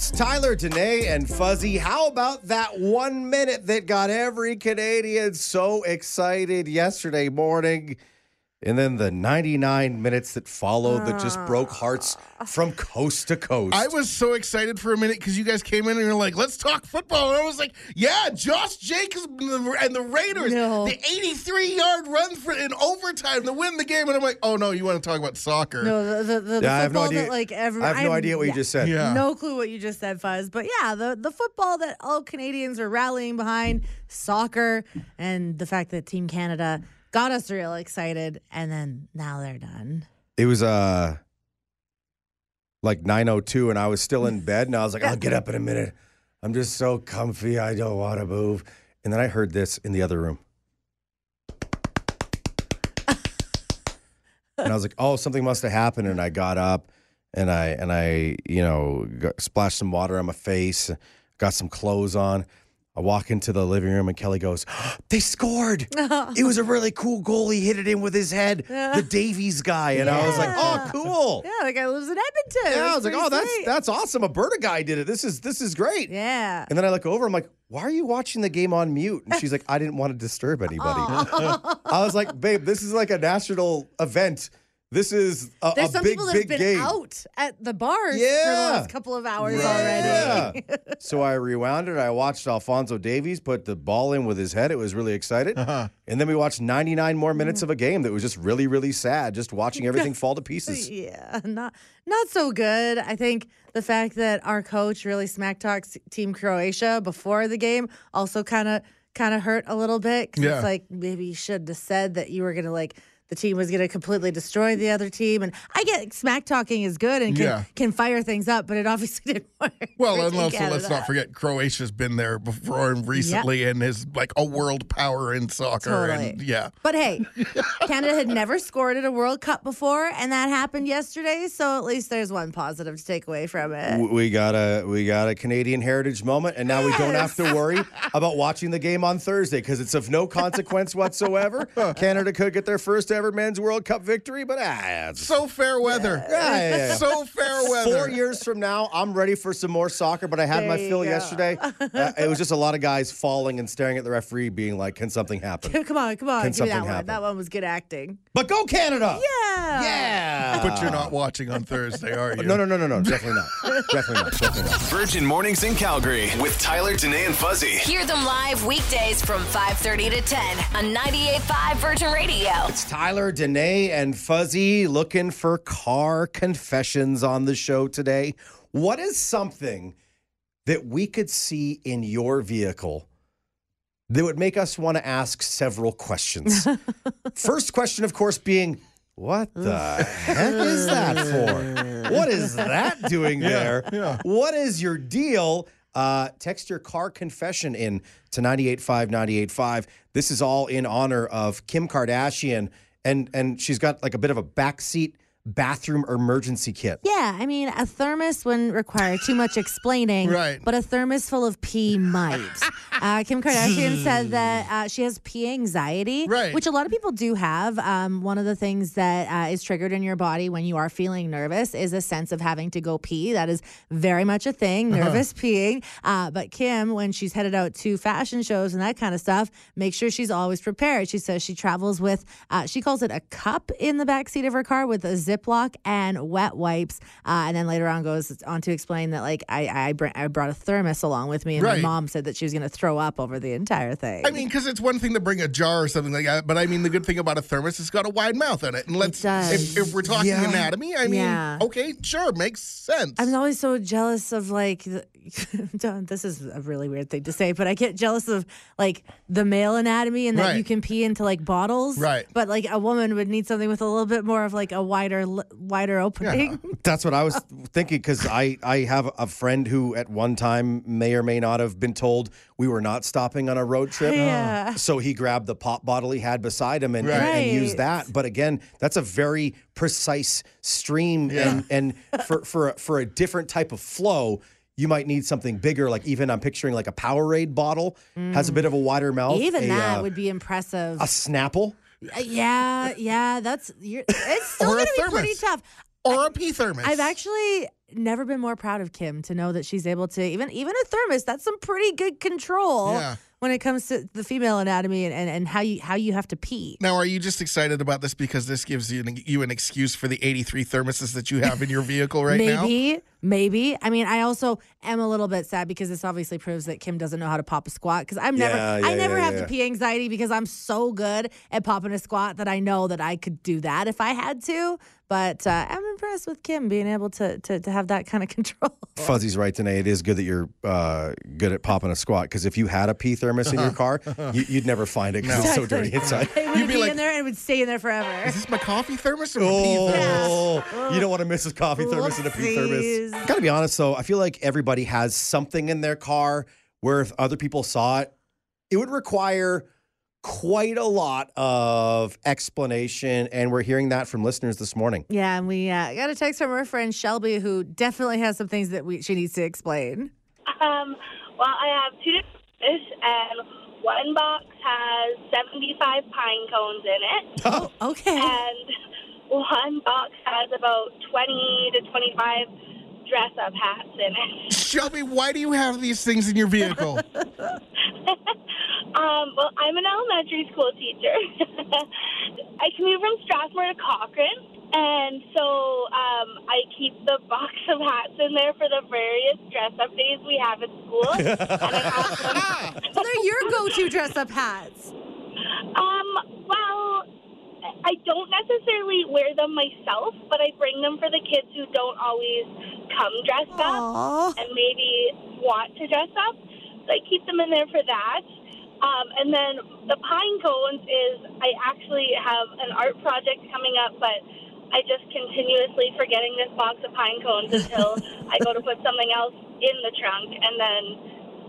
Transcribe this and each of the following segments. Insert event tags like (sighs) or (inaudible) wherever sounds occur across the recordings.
It's Tyler, Danae, and Fuzzy. How about that one minute that got every Canadian so excited yesterday morning? And then the 99 minutes that followed that just broke ah. hearts from coast to coast. I was so excited for a minute because you guys came in and you're like, let's talk football. And I was like, yeah, Josh Jacobs and the, Raiders, No. the 83 yard run for in overtime to win the game. And I'm like, oh no, you want to talk about soccer? No, the, the, the, the Yeah, I no football that like every I have no idea what you just said. Yeah. No clue what you just said, Fuzz. But yeah, the, the football that all Canadians are rallying behind, soccer, and the fact that Team Canada got us real excited, and then now they're done. It was uh like 902 and I was still in bed and I was like, I'll get up in a minute. I'm just so comfy. I don't want to move. And then I heard this in the other room. and I was like, "Oh, something must have happened." And I got up and I and I, you know, got, splashed some water on my face, got some clothes on. I walk into the living room and Kelly goes, "They scored! (laughs) it was a really cool goal. He hit it in with his head, the Davies guy." And I was like, "Oh, cool." Yeah, the guy lives in Edmonton. Yeah, I was like, "Oh, that's that's awesome. Alberta guy did it. This is this is great." yeah. And then I look over. I'm like, "Why are you watching the game on mute?" And she's like, "I didn't want to disturb anybody." (laughs) Oh. I was like, "Babe, this is like a national event. This is a, There's a some big, people that big have been game." out at the bars for the Yeah. last couple of hours Yeah. already. (laughs) so I rewound it. I watched Alphonso Davies put the ball in with his head. It was really excited. Uh-huh. And then we watched 99 more Mm. minutes of a game that was just really, really sad, just watching everything (laughs) fall to pieces. Yeah, not not so good. I think the fact that our coach really smack talks Team Croatia before the game also kind of kind of hurt a little bit because Yeah. it's like maybe you should have said that you were gonna like the team was gonna completely destroy the other team. And I get smack talking is good and can Yeah. can fire things up, but it obviously (laughs) didn't work. Well, and Team also let's not forget Croatia's been there before and recently and is like a world power in soccer. Totally. And yeah. But hey, (laughs) Canada had never scored at a World Cup before, and that happened yesterday. So at least there's one positive to take away from it. We got a we got a Canadian heritage moment, and now we don't have to worry (laughs) about watching the game on Thursday because it's of no consequence whatsoever. Canada could get their first ever men's World Cup victory, but ah, it's- So fair weather. Yeah, yeah, yeah. So fair weather. Four years from now, I'm ready for some more soccer, but I had my There you fill yesterday. Uh, it was just a lot of guys falling and staring at the referee, being like, "Can something happen?" Come on, come on, Can give me that something one. happen? That one was good acting. But go Canada! Yeah. Yeah. But you're not watching on Thursday, are you? No, no, no, no, no. Definitely not. Definitely not. Definitely not. Virgin Mornings in Calgary with Tyler, Danae, and Fuzzy. Hear them live weekdays from 5:30 to 10 on 98.5 Virgin Radio. It's Tyler, Danae, and Fuzzy looking for car confessions on the show today. What is something that we could see in your vehicle that would make us want to ask several questions? (laughs) First question, of course, being what the heck is that for? What is that doing there? What is your deal? Uh, text your car confession in to 985 985. This is all in honor of Kim Kardashian, and and she's got like a bit of a backseat bathroom emergency kit. Yeah, I mean, a thermos wouldn't require too much explaining, (laughs) Right. but a thermos full of pee might. (laughs) Uh, Kim Kardashian said that uh, she has pee anxiety, Right. which a lot of people do have. Um, one of the things that uh, is triggered in your body when you are feeling nervous is a sense of having to go pee. That is very much a thing, nervous peeing. Uh, but Kim, when she's headed out to fashion shows and that kind of stuff, make sure she's always prepared. She says she travels with, uh, she calls it a cup in the back seat of her car with a Ziploc and wet wipes. Uh, and then later on goes on to explain that, like, I, I, br- I brought a thermos along with me, and Right. my mom said that she was going to throw up over the entire thing. I mean, because it's one thing to bring a jar or something like that, but I mean, the good thing about a thermos, is it's got a wide mouth in it. And let's, does. if, if we're talking Yeah. anatomy, I mean, Yeah. okay, sure, makes sense. I'm always so jealous of like the, (laughs) this is a really weird thing to say, but I get jealous of like the male anatomy and that Right. you can pee into like bottles. Right. But like a woman would need something with a little bit more of like a wider li- wider opening. (laughs) That's what I was thinking because I, I have a friend who at one time may or may not have been told we were not stopping on a road trip. Yeah. So he grabbed the pop bottle he had beside him and, and- Right. and used that. But again, that's a very precise stream and, and for, for, a- for a different type of flow. You might need something bigger, like even I'm picturing like a Powerade bottle has a bit of a wider mouth. Even a, that uh, would be impressive. a Snapple. Uh, yeah, yeah, that's you're, it's still Or gonna be pretty tough. or a pee thermos. I've actually never been more proud of Kim to know that she's able to even even a thermos. That's some pretty good control Yeah. when it comes to the female anatomy and, and, and how you how you have to pee. Now, are you just excited about this because this gives you an, you an excuse for the 83 thermoses that you have in your vehicle right now? maybe, maybe. I mean, I also am a little bit sad because this obviously proves that Kim doesn't know how to pop a squat. Because I'm never, Yeah, I never yeah, have yeah. the pee anxiety because I'm so good at popping a squat that I know that I could do that if I had to. But uh, I'm impressed with Kim being able to, to to have that kind of (laughs) control. Fuzzy's right, Danae. It is good that you're uh, good at popping a squat because if you had a pee thermos in your car, (laughs) you, you'd never find it because it's so dirty inside. It would You'd be be like- in there and it would stay in there forever. Is this my coffee thermos or my pee thermos? Oh, you don't want to miss a coffee thermos and a pee thermos. Whoopsies. Gotta be honest though, I feel like everybody has something in their car where if other people saw it, it would require quite a lot of explanation. And we're hearing that from listeners this morning. Yeah, and we uh, got a text from our friend Shelby who definitely has some things that we, she needs to explain. Um, well, I have two different fish, and one box has 75 pine cones in it, (laughs) Oh, Okay. and one box has about 20 to 25 dress up hats in it. Shelby, why do you have these things in your vehicle? (laughs) Um, well, I'm an elementary school teacher. (laughs) I commute from Strathmore to Cochrane, and so um, I keep the box of hats in there for the various dress up days we have at school. (laughs) and I have them so they're your go-to dress-up hats. Um, well, I don't necessarily wear them myself, but I bring them for the kids who don't always come dressed up and maybe want to dress up. So I keep them in there for that. Um, and then the pine cones is I actually have an art project coming up, but I just continuously forgetting this box of pine cones until (laughs) I go to put something else in the trunk, and then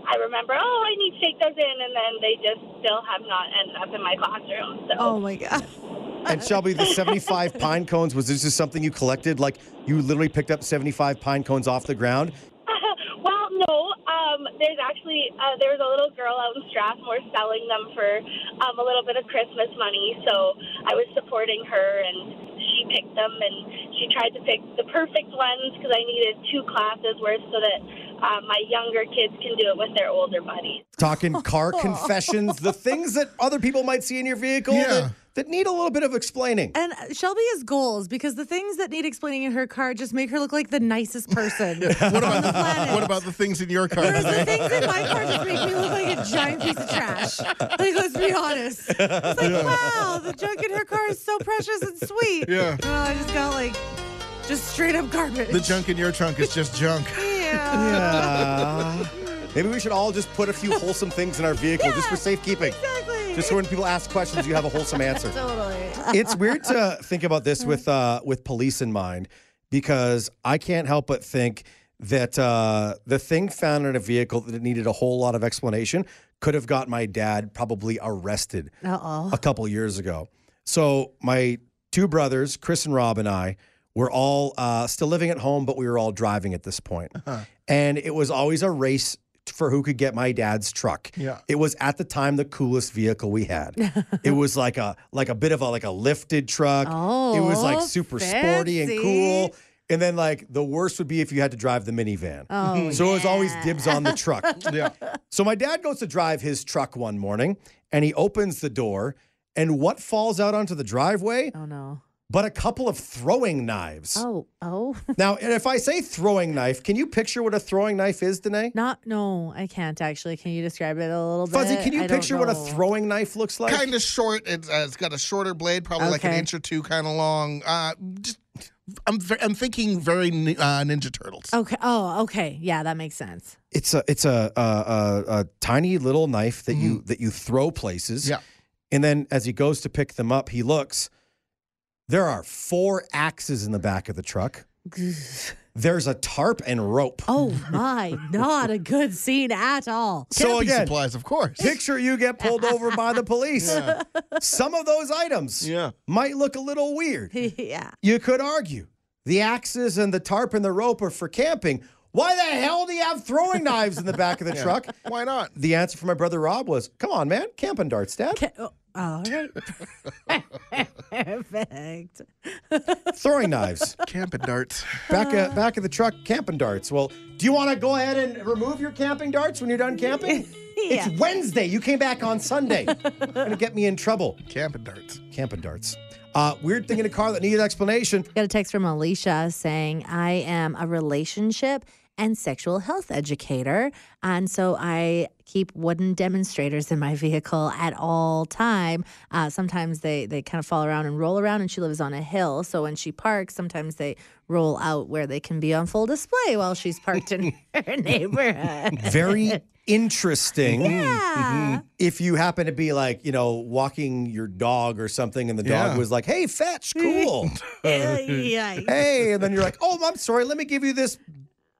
I remember, oh, I need to take those in, and then they just still have not ended up in my classroom. So. Oh my god. And Shelby, the 75 (laughs) pine cones, was this just something you collected? Like you literally picked up 75 pine cones off the ground? (laughs) well, no. Um, there's actually uh, there was a little girl out in Strathmore selling them for um, a little bit of Christmas money, so I was supporting her, and she picked them, and she tried to pick the perfect ones because I needed two classes worth so that uh, my younger kids can do it with their older buddies. Talking car (laughs) confessions, the things that other people might see in your vehicle Yeah. that, that need a little bit of explaining. And Shelby has goals because the things that need explaining in her car just make her look like the nicest person (laughs) What on the (laughs) about planet. what about the things in your car? Whereas the things in my car just make me look like a giant piece of trash. Like, let's be honest. It's like, wow, the junk in her car is so precious and sweet. Yeah. Well, I just got like just straight up garbage. The junk in your trunk is just junk. (laughs) Yeah. Yeah. Maybe we should all just put a few wholesome things in our vehicle just for safekeeping. Exactly. Just so when people ask questions, you have a wholesome answer. (laughs) totally. it's weird to think about this with uh, with police in mind because I can't help but think that uh, the thing found in a vehicle that needed a whole lot of explanation could have got my dad probably arrested Uh oh. a couple years ago. So my two brothers, Chris and Rob, and I were all uh, still living at home, but we were all driving at this point. and it was always a race for who could get my dad's truck. Yeah. It was at the time the coolest vehicle we had. (laughs) it was like a like a bit of a like a lifted truck. Oh, it was like Oh, super sporty and cool. And then like the worst would be if you had to drive the minivan. Oh, so it was always dibs on the truck. (laughs) Yeah. So my dad goes to drive his truck one morning and he opens the door and what falls out onto the driveway Oh no. But a couple of throwing knives. Oh, oh. (laughs) Now, if I say throwing knife, can you picture what a throwing knife is, Danae? Not, no, I can't actually. Can you describe it a little bit? Fuzzy, can you I picture what a throwing knife looks like? kind of short. It's, uh, it's got a shorter blade, probably like an inch or two, kind of long. Uh, just, I'm I'm thinking very uh, Ninja Turtles. Okay. Oh, okay. Yeah, that makes sense. It's a it's a a, a, a tiny little knife that you that you throw places. Yeah. And then as he goes to pick them up, he looks. There are four axes in the back of the truck. There's a tarp and rope. (laughs) Oh my, not a good scene at all. so Camping again, supplies, of course. picture you get pulled over by the police. (laughs) Some of those items Yeah. might look a little weird. (laughs) yeah. You could argue the axes and the tarp and the rope are for camping. Why the hell do you have throwing knives in the back of the truck? Why not? The answer from my brother Rob was, "Come on, man, camping darts, Dad." Ca- All right. (laughs) Perfect. Throwing knives. Camping darts. Back at back of the truck, camping darts. Well, do you want to go ahead and remove your camping darts when you're done camping? (laughs) Yeah. It's Wednesday. You came back on Sunday. Gonna get me in trouble. Camping darts. Camping darts. Uh, weird thing in a car that needed explanation. Got a text from Alicia saying, I am a relationship and sexual health educator. And so I keep wooden demonstrators in my vehicle at all time. Uh, sometimes they, they kind of fall around and roll around, and she lives on a hill. So when she parks, sometimes they roll out where they can be on full display while she's parked in (laughs) her (laughs) neighborhood. Very (laughs) interesting. Yeah. If you happen to be like, you know, walking your dog or something, and the dog Yeah. was like, "Hey, fetch, cool." yeah. hey, and then you're like, "Oh, I'm sorry. Let me give you this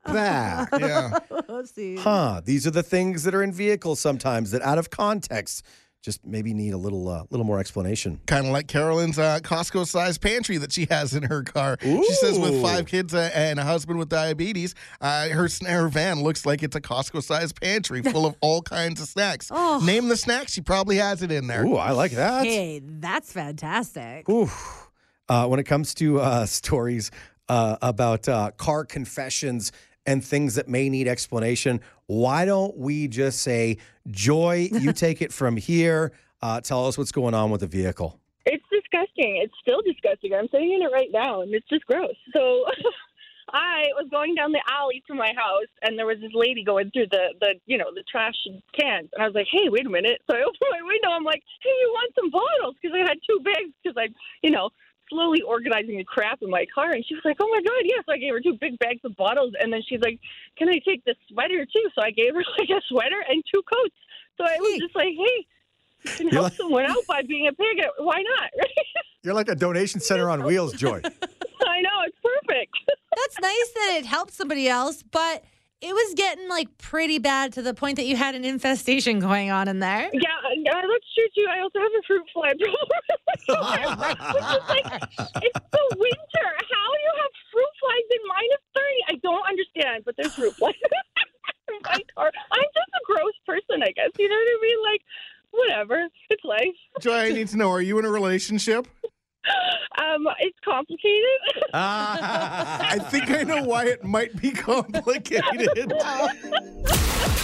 back." Yeah. (laughs) Oopsie. Huh. These are the things that are in vehicles sometimes that, out of context, just maybe need a little, uh, little more explanation. kind of like Carolyn's uh, Costco sized pantry that she has in her car. She says with five kids uh, and a husband with diabetes, uh, her her van looks like it's a Costco sized pantry (laughs) full of all kinds of snacks. Oh. Name the snacks, she probably has it in there. Ooh, I like that. Hey, that's fantastic. Ooh. Uh, when it comes to uh, (laughs) stories uh, about uh, car confessions and things that may need explanation, why don't we just say, Joy, you (laughs) take it from here. Uh, tell us what's going on with the vehicle. It's disgusting. It's still disgusting. I'm sitting in it right now, and it's just gross. So (laughs) I was going down the alley to my house, and there was this lady going through the, the you know, the trash cans. And I was like, hey, wait a minute. So I opened my window. I'm like, hey, you want some bottles? Because I had two bags because I, you know, slowly organizing the crap in my car. And she was like, oh, my God, yes. So I gave her two big bags of bottles. And then she's like, can I take this sweater, too? So I gave her, (laughs) like, a sweater and two coats. So I was just like, hey, you can You're help like- someone out by being a pig. Uh, why not? (laughs) You're like a donation center on wheels, Joy. (laughs) I know it's perfect. That's nice that it helped somebody else, but it was getting like pretty bad to the point that you had an infestation going on in there. Yeah, yeah, that's true too. I also have a fruit fly problem. Which is like, it's the winter. How do you have fruit flies in minus thirty? I don't understand, but there's fruit flies (laughs) in my car. I'm just a gross person, I guess. You know what I mean? Like, whatever. It's life. Joy, I need to know are you in a relationship? Um, it's complicated. (laughs) I think I know why it might be complicated. (laughs)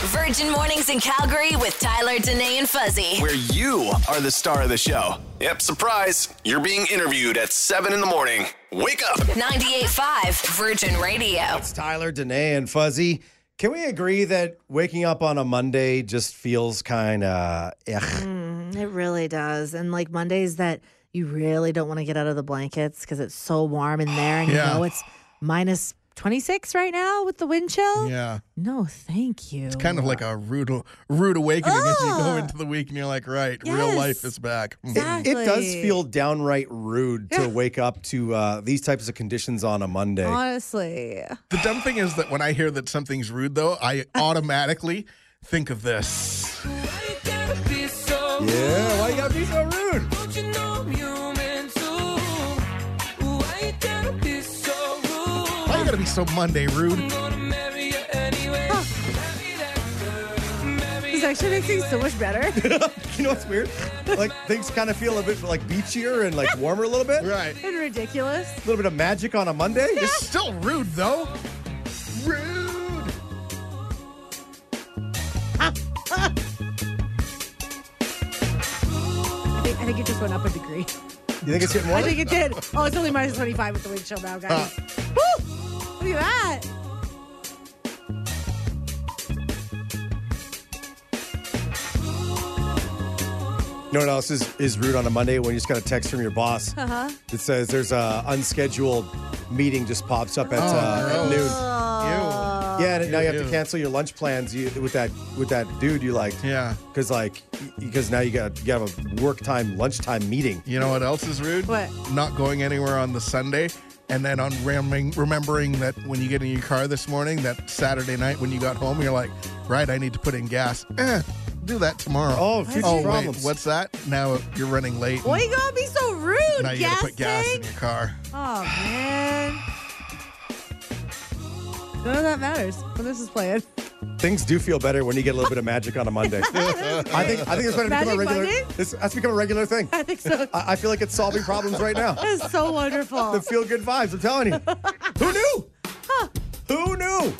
Virgin Mornings in Calgary with Tyler, Danae, and Fuzzy. Where you are the star of the show. Yep, surprise. You're being interviewed at 7 in the morning. Wake up. 98.5 Virgin Radio. It's Tyler, Danae, and Fuzzy. Can we agree that waking up on a Monday just feels kind of It really does. And like Mondays that you really don't want to get out of the blankets because it's so warm in there and Yeah. you know it's minus 26 right now with the wind chill. yeah. No, thank you. It's kind of like a rude rude awakening as you go into the week and you're like, right, real life is back. Mm. Exactly. It does feel downright rude to wake up to uh, these types of conditions on a Monday. Honestly. The dumb thing is that when I hear that something's rude, though, I (laughs) automatically think of this. yeah, why you gotta be so rude? Gotta be so Monday rude? This actually makes things so much better. (laughs) You know what's weird? Like things kind of feel a bit like beachier and like warmer a little bit. Right. and ridiculous. A little bit of magic on a Monday. It's still rude, though. Rude. I think, I think it just went up a degree. You think it's getting more? I think it did. Oh, it's only minus 25 with the wind chill now, guys. Woo! Look at that. You know what else is, is rude on a Monday when you just got a text from your boss Uh-huh. that says there's a unscheduled meeting just pops up at, uh, at noon. Oh. Yeah, and now you have to cancel your lunch plans you, with that with that dude you liked. Yeah. Because like because now you got you have a work time lunchtime meeting. You know what else is rude? What? Not going anywhere on the Sunday. And then on remembering, remembering that when you get in your car this morning, that Saturday night when you got home, you're like, right, I need to put in gas. Eh, do that tomorrow. Oh, future oh problems. wait, what's that? Now you're running late. Why you gotta be so rude? now you gotta put gas in your car. Oh man. (sighs) None of that matters when this is playing. Things do feel better when you get a little bit of magic on a Monday. (laughs) I think I think it's going to become a Magic regular. Monday? This has become a regular thing. I think so. I, I feel like it's solving problems right now. That's so wonderful. The feel good vibes. I'm telling you. (laughs) Who knew? Who knew?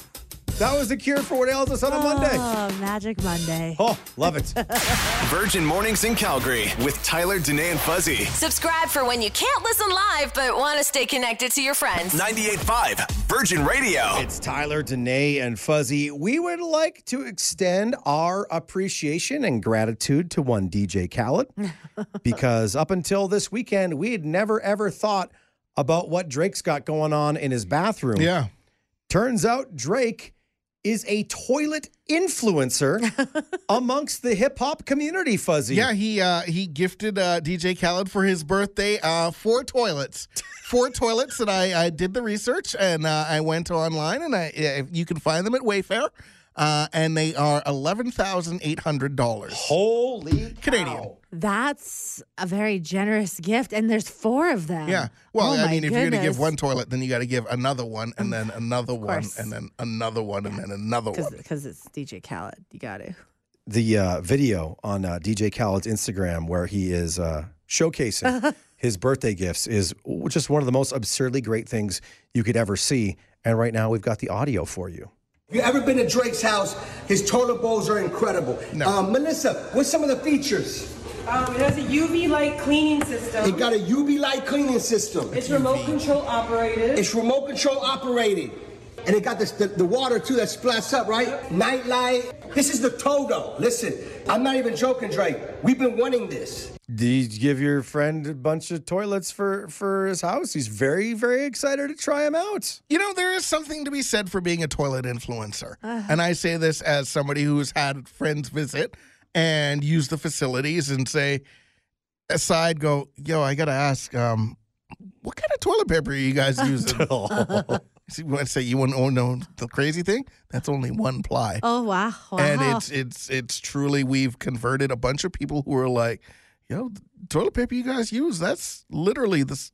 That was the cure for what ails us on a Monday. Oh, Magic Monday. Oh, love it. (laughs) Virgin Mornings in Calgary with Tyler, Danae, and Fuzzy. Subscribe for when you can't listen live but want to stay connected to your friends. 98.5 Virgin Radio. It's Tyler, Danae, and Fuzzy. We would like to extend our appreciation and gratitude to one DJ Khaled (laughs) because up until this weekend, we had never ever thought about what Drake's got going on in his bathroom. Yeah. Turns out Drake is a toilet influencer (laughs) amongst the hip hop community, Fuzzy. Yeah, he uh, he gifted uh, DJ Khaled for his birthday uh, four toilets, four (laughs) toilets, and I, I did the research and uh, I went online and I you can find them at Wayfair, uh, and they are eleven thousand eight hundred dollars. Holy Canadian. cow. That's a very generous gift, and there's four of them. Yeah. Well, Oh, I mean, if you're going to give one toilet, then you got to give another one, and then another one, and then another one, and then another one. because it's DJ Khaled, you got to. the uh, video on uh, DJ Khaled's Instagram where he is uh, showcasing (laughs) his birthday gifts is just one of the most absurdly great things you could ever see. And right now, we've got the audio for you. If you ever been to Drake's house, his toilet bowls are incredible. No. Um, Melissa, what's some of the features? Um, it has a UV light cleaning system. It got a UV light cleaning system. it's remote control operated. It's remote control operated. And it got this, the, the water too that splats up, right? Night light. This is the Toto. Listen, I'm not even joking, Drake. We've been wanting this. Did you give your friend a bunch of toilets for, for his house? He's very, very excited to try them out. You know, there is something to be said for being a toilet influencer. And I say this as somebody who's had friends visit and use the facilities and say, aside, go, yo, I got to ask, um, what kind of toilet paper are you guys using? See, when I say you want to know the crazy thing? That's only one ply. Oh wow! wow. And it's it's it's truly we've converted a bunch of people who are like, yo, toilet paper you guys use, that's literally the s-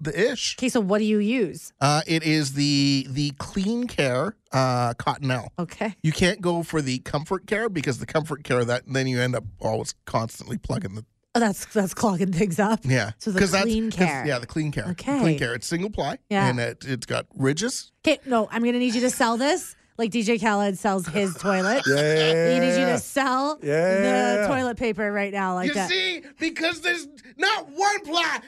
the ish. okay. So what do you use? Uh, it is the the Clean Care uh, Cottonelle. Okay. You can't go for the Comfort Care because the Comfort Care that then you end up always constantly plugging the Oh, that's that's clogging things up. yeah. So the clean care. Yeah, the Clean Care. Okay. Clean Care. It's single ply. Yeah. And it, it's got ridges. Okay. No, I'm gonna need you to sell this like DJ Khaled sells his (laughs) toilet. Yeah. You need you to sell Yeah. the toilet paper right now, like you that. see, because there's not one ply,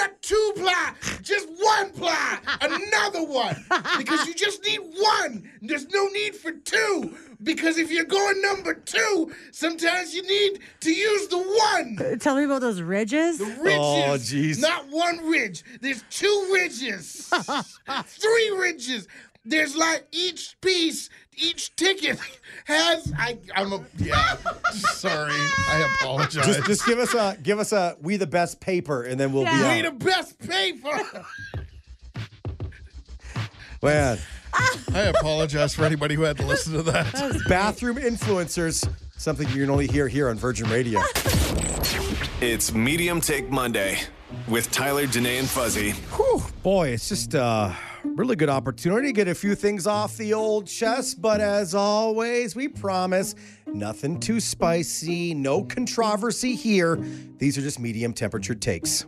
not two ply, just one ply, another one. Because you just need one. There's no need for two. Because if you're going number two, sometimes you need to use the one. Uh, tell me about those ridges. The ridges. Oh, jeez. Not one ridge. There's two ridges. (laughs) Three ridges. There's like each piece, each ticket has. I. I'm a. Yeah. (laughs) Sorry. I apologize. Just, just give us a give us a we the best paper, and then we'll Yeah. be we out. the best paper. (laughs) Man, I apologize for anybody who had to listen to that. bathroom influencers, something you can only hear here on Virgin Radio. (laughs) It's Medium Take Monday with Tyler, Danae, and Fuzzy. Whew, boy, it's just a really good opportunity to get a few things off the old chest. But as always, we promise nothing too spicy, no controversy here. These are just medium temperature takes.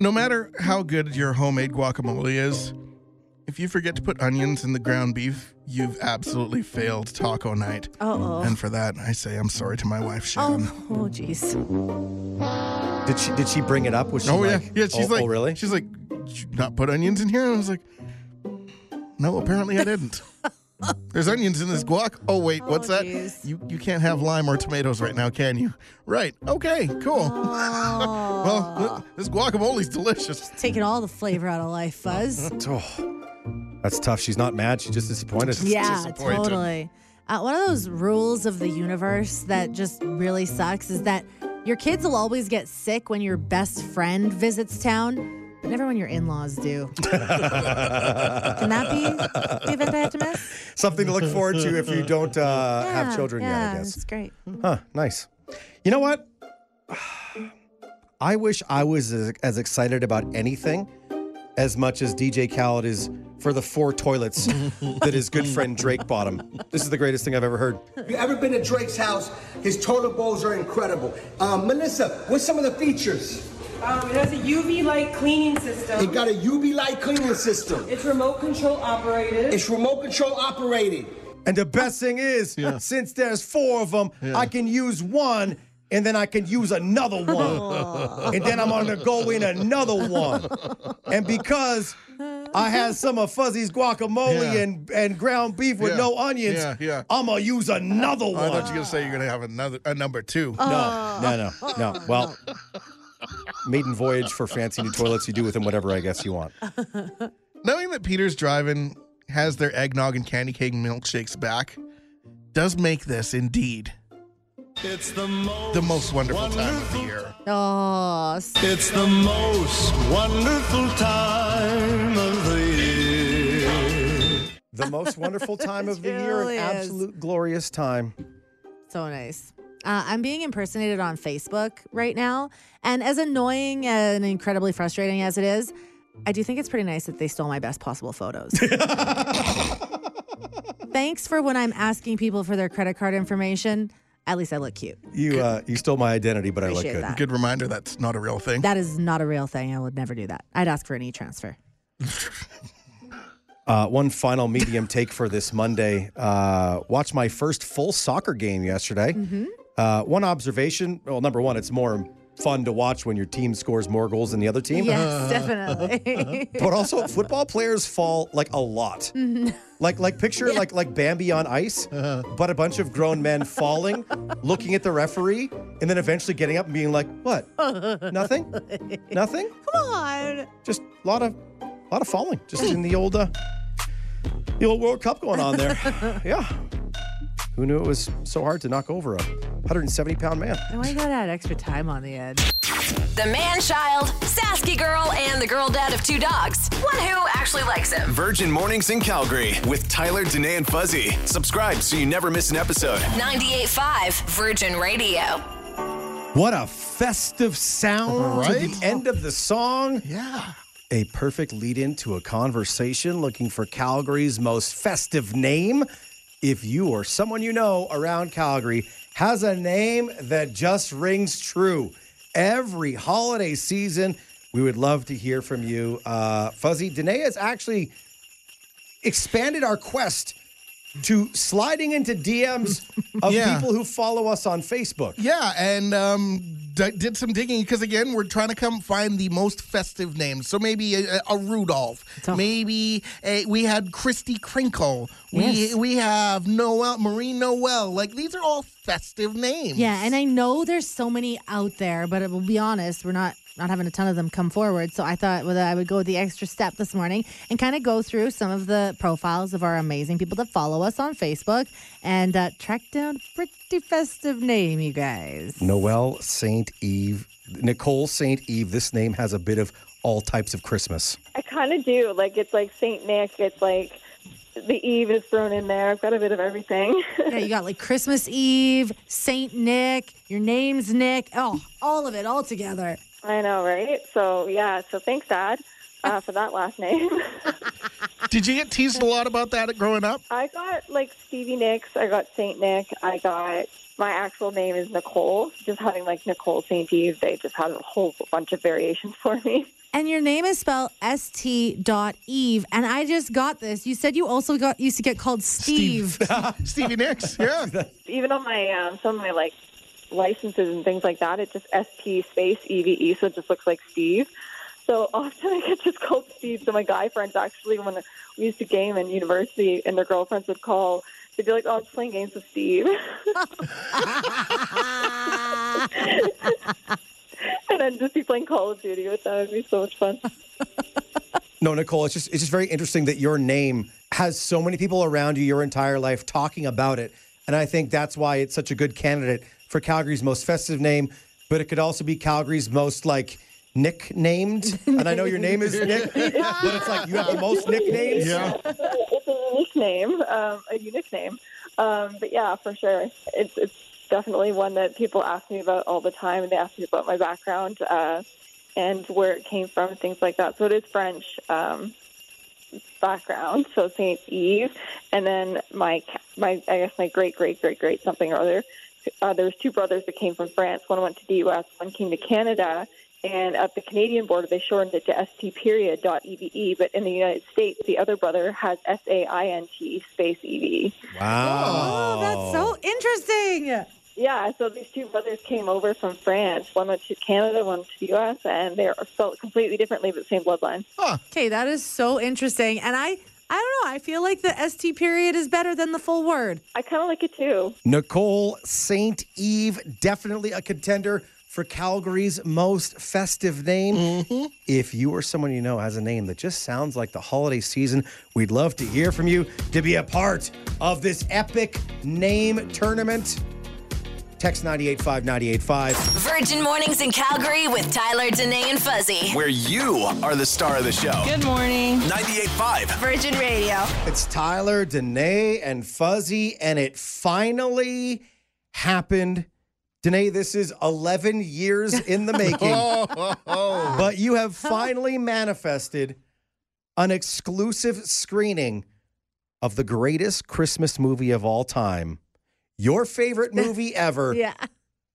No matter how good your homemade guacamole is, if you forget to put onions in the ground beef, you've absolutely failed taco night. Uh-oh. And for that, I say I'm sorry to my wife, Oh, Sharon. oh, jeez. Did she did she bring it up? Was she Oh, like, yeah, yeah. She's oh, oh like, oh, really? She's like, "Did you not put onions in here? And I was like, no, apparently I didn't. (laughs) There's onions in this guac. Oh wait, what's Oh, that? jeez. You you can't have lime or tomatoes right now, can you? Right. Okay. Cool. Oh. (laughs) well, this guacamole's delicious. Taking all the flavor out of life, Fuzz. (laughs) Oh, that's tough. She's not mad. She's just disappointed. yeah, disappointed. totally. Uh, one of those rules of the universe that just really sucks is that your kids will always get sick when your best friend visits town, but never when your in-laws do. (laughs) Can that be the event I have to miss? Something to look forward to if you don't uh, have children yeah, yet, I guess. It's great. Huh, nice. You know what? I wish I was as, as excited about anything as much as DJ Khaled is for the four toilets that his good friend Drake bought him. This is the greatest thing I've ever heard. If you ever been to Drake's house, his toilet bowls are incredible. Um, Melissa, what's some of the features? Um, it has a UV light cleaning system. It got a UV light cleaning system. It's remote control operated. It's remote control operated. And the best thing is, since there's four of them, I can use one and then I can use another (laughs) one. and then I'm gonna go in another one. And because I had some of Fuzzy's guacamole Yeah. and, and ground beef with Yeah. no onions, Yeah, yeah. I'm gonna use another one. I one. thought you were gonna say you're gonna have another a number two. No, no, no, no. Well, maiden voyage for fancy new toilets. You do with them whatever I guess you want. (laughs) Knowing that Peters' Drive-In has their eggnog and candy cane milkshakes back does make this indeed It's the most, the most wonderful time of the year. Oh, It's the most wonderful time of the year. The most wonderful time of the year, truly an is. absolute glorious time. so nice. Uh, I'm being impersonated on Facebook right now. And as annoying and incredibly frustrating as it is, I do think it's pretty nice that they stole my best possible photos. (laughs) Thanks for when I'm asking people for their credit card information. At least I look cute. You uh, you stole my identity, but I look Appreciate good. that. Good reminder that's not a real thing. That is not a real thing. I would never do that. I'd ask for an e transfer. (laughs) Uh, one final medium take for this Monday. Uh, watched my first full soccer game yesterday. Mm-hmm. Uh, one observation. Well, number one, it's more fun to watch when your team scores more goals than the other team. Yes, definitely. (laughs) But also, football players fall like a lot. (laughs) Like, like picture like like Bambi on ice, but a bunch of grown men falling, (laughs) looking at the referee, and then eventually getting up and being like, "What? Nothing? Nothing? Come on. Just a lot of, a lot of falling, just in the old, uh, the old World Cup going on there. yeah. Who knew it was so hard to knock over a 170 pound man? Why you gotta add extra time on the end? The man child, Sasky girl, and the girl dad of two dogs. One who actually likes him. Virgin Mornings in Calgary with Tyler, Danae, and Fuzzy. Subscribe so you never miss an episode. 98.5 Virgin Radio. What a festive sound right? to the end of the song. yeah. A perfect lead in to a conversation looking for Calgary's most festive name. If you or someone you know around Calgary has a name that just rings true every holiday season, we would love to hear from you. Uh, Fuzzy, Danae has actually expanded our quest to sliding into DMs of Yeah. people who follow us on Facebook. Yeah, and um, d- did some digging because again, we're trying to come find the most festive names. So maybe a, a Rudolph, all- maybe a, we had Christy Crinkle. We Yes. we have Noel Marie Noel. Like these are all festive names. Yeah, and I know there's so many out there, but we'll be honest, we're not not having a ton of them come forward. So I thought whether I would go the extra step this morning and kind of go through some of the profiles of our amazing people that follow us on Facebook and uh, track down a pretty festive name, you guys. Noel Saint Eve, Nicole Saint Eve. This name has a bit of all types of Christmas. I kind of do. Like it's like Saint Nick. It's like the Eve is thrown in there. I've got a bit of everything. Yeah, you got like Christmas Eve, Saint Nick, your name's Nick. Oh, all of it all together. I know, right? So yeah. So thanks, Dad, uh, for that last name. (laughs) Did you get teased a lot about that growing up? I got like Stevie Nicks. I got Saint Nick. I got my actual name is Nicole. Just having like Nicole Saint Eve, they just had a whole bunch of variations for me. And your name is spelled S T dot Eve. And I just got this. You said you also got used to get called Steve. (laughs) Stevie Nicks. Yeah. Even on my um, some of my like licenses and things like that, it's just ST space EVE, so it just looks like Steve. So (laughs) often I get just called Steve. So my guy friends actually, when we used to game in university, and their girlfriends would call, they'd be like, "Oh, I'm playing games with Steve," (laughs) and I'd just be playing Call of Duty with them. It'd be so much fun. No, Nicole, it's just it's just very interesting that your name has so many people around you your entire life talking about it. And I think that's why it's such a good candidate for Calgary's most festive name, but it could also be Calgary's most like nicknamed. (laughs) And I know your name is Nick, but it's like you have the most nicknames. Yeah. it's a unique name, um, a unique name. Um, but yeah, for sure, it's it's definitely one that people ask me about all the time, and they ask me about my background. Uh, and where it came from, things like that. So it is French um, background. So Saint Eve, and then my my I guess my great great great great something or other. Uh, there was two brothers that came from France. One went to the U.S. One came to Canada. And at the Canadian border, they shortened it to st period dot eve. But in the United States, the other brother has s a i n t space ev. Wow. Oh, that's so interesting. Yeah, so these two brothers came over from France. One went to Canada, one to the U.S., and they're spelled completely differently, but same bloodline. Okay, that is so interesting. And I, I don't know. I feel like the ST period is better than the full word. I kind of like it too. Nicole St. Eve, definitely a contender for Calgary's most festive name. Mm-hmm. If you or someone you know has a name that just sounds like the holiday season, we'd love to hear from you to be a part of this epic name tournament. Text 985 Virgin Mornings in Calgary with Tyler, Danae, and Fuzzy. Where you are the star of the show. Good morning. 98.5. Virgin Radio. It's Tyler, Danae, and Fuzzy, and it finally happened. Danae, this is 11 years in the (laughs) making. Oh. but you have finally manifested an exclusive screening of the greatest Christmas movie of all time. Your favorite (laughs) movie ever. Yeah.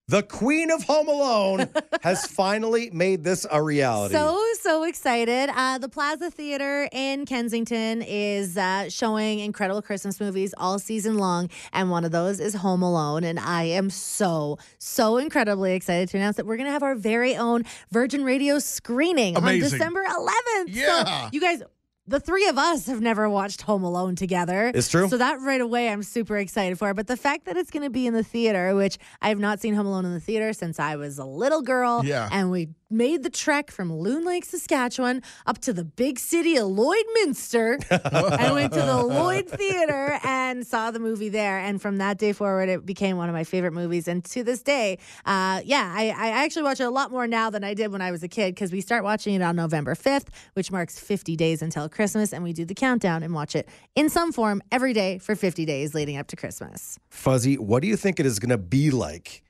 The Queen of Home Alone (laughs) has finally made this a reality. So, so excited. Uh, the Plaza Theater in Kensington is uh, showing incredible Christmas movies all season long. And one of those is Home Alone. And I am so, so incredibly excited to announce that we're going to have our very own Virgin Radio screening on December 11th. Yeah. So, you guys. The three of us have never watched Home Alone together. It's true. So that right away I'm super excited for. But the fact that it's going to be in the theater, which I have not seen Home Alone in the theater since I was a little girl. Yeah. And we made the trek from Loon Lake, Saskatchewan, up to the big city of Lloydminster. (laughs) and went to the Lloyd Theater and saw the movie there. And from that day forward, it became one of my favorite movies. And to this day, uh, yeah, I, I actually watch it a lot more now than I did when I was a kid because we start watching it on November 5th, which marks 50 days until Christmas. And we do the countdown and watch it in some form every day for 50 days leading up to Christmas. Fuzzy, what do you think it is going to be like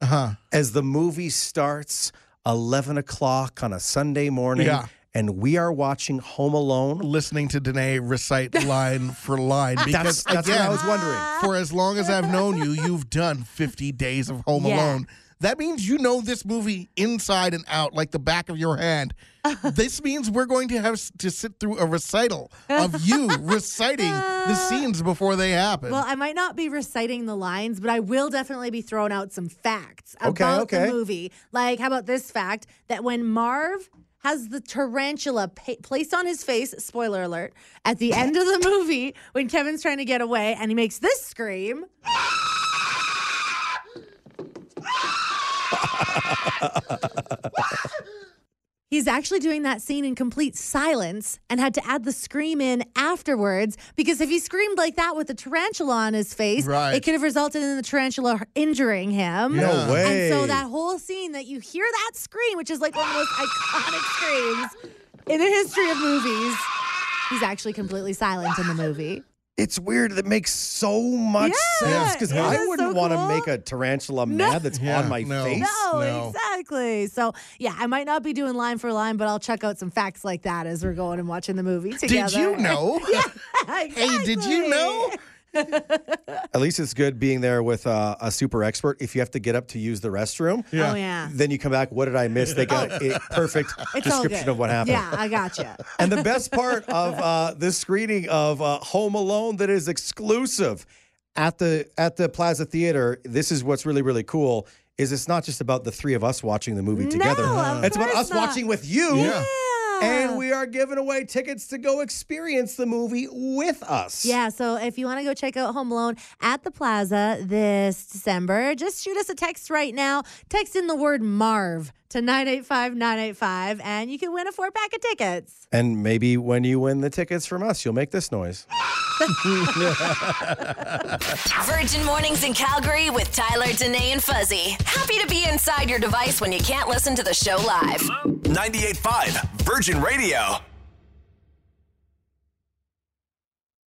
Uh-huh. as the movie starts 11 o'clock on a Sunday morning Yeah. and we are watching Home Alone? Listening to Danae recite (laughs) line for line because That's, that's again, what I was wondering. for as long as I've known you, you've done 50 days of Home Yeah. Alone. That means you know this movie inside and out like the back of your hand. (laughs) this means we're going to have to sit through a recital of you (laughs) reciting the scenes before they happen. Well, I might not be reciting the lines, but I will definitely be throwing out some facts Okay, about okay. the movie. Like, how about this fact that when Marv has the tarantula pa- placed on his face, spoiler alert, at the end of the movie when Kevin's trying to get away and he makes this scream. He's actually doing that scene in complete silence and had to add the scream in afterwards because if he screamed like that with a tarantula on his face, Right. it could have resulted in the tarantula injuring him. No Yeah. way. And so that whole scene that you hear that scream, which is like one of the most iconic screams in the history of movies, he's actually completely silent in the movie. It's weird. That makes so much Yeah, sense because isn't I it wouldn't so want to cool? make a tarantula No. mad that's Yeah, on my no. face. No, No. exactly. So yeah, I might not be doing line for line, but I'll check out some facts like that as we're going and watching the movie together. did you know? (laughs) Hey, did you know? At least it's good being there with uh, a super expert. If you have to get up to use the restroom, Oh yeah. then you come back. What did I miss? They got (laughs) a perfect (laughs) It's all description good. of what happened. Yeah, I gotcha. (laughs) And the best part of uh, this screening of uh, Home Alone that is exclusive at the at the Plaza Theater. This is what's really really cool. Is it's not just about the three of us watching the movie together. of it's about course us not. watching with you. Yeah. And we are giving away tickets to go experience the movie with us. Yeah, so if you want to go check out Home Alone at the Plaza this December, just shoot us a text right now. Text in the word Marv to 985 985, and you can win a four pack of tickets. And maybe when you win the tickets from us, you'll make this noise. (laughs) Virgin Mornings in Calgary with Tyler, Danae, and Fuzzy. Happy to be inside your device when you can't listen to the show live. 98.5 Virgin Radio.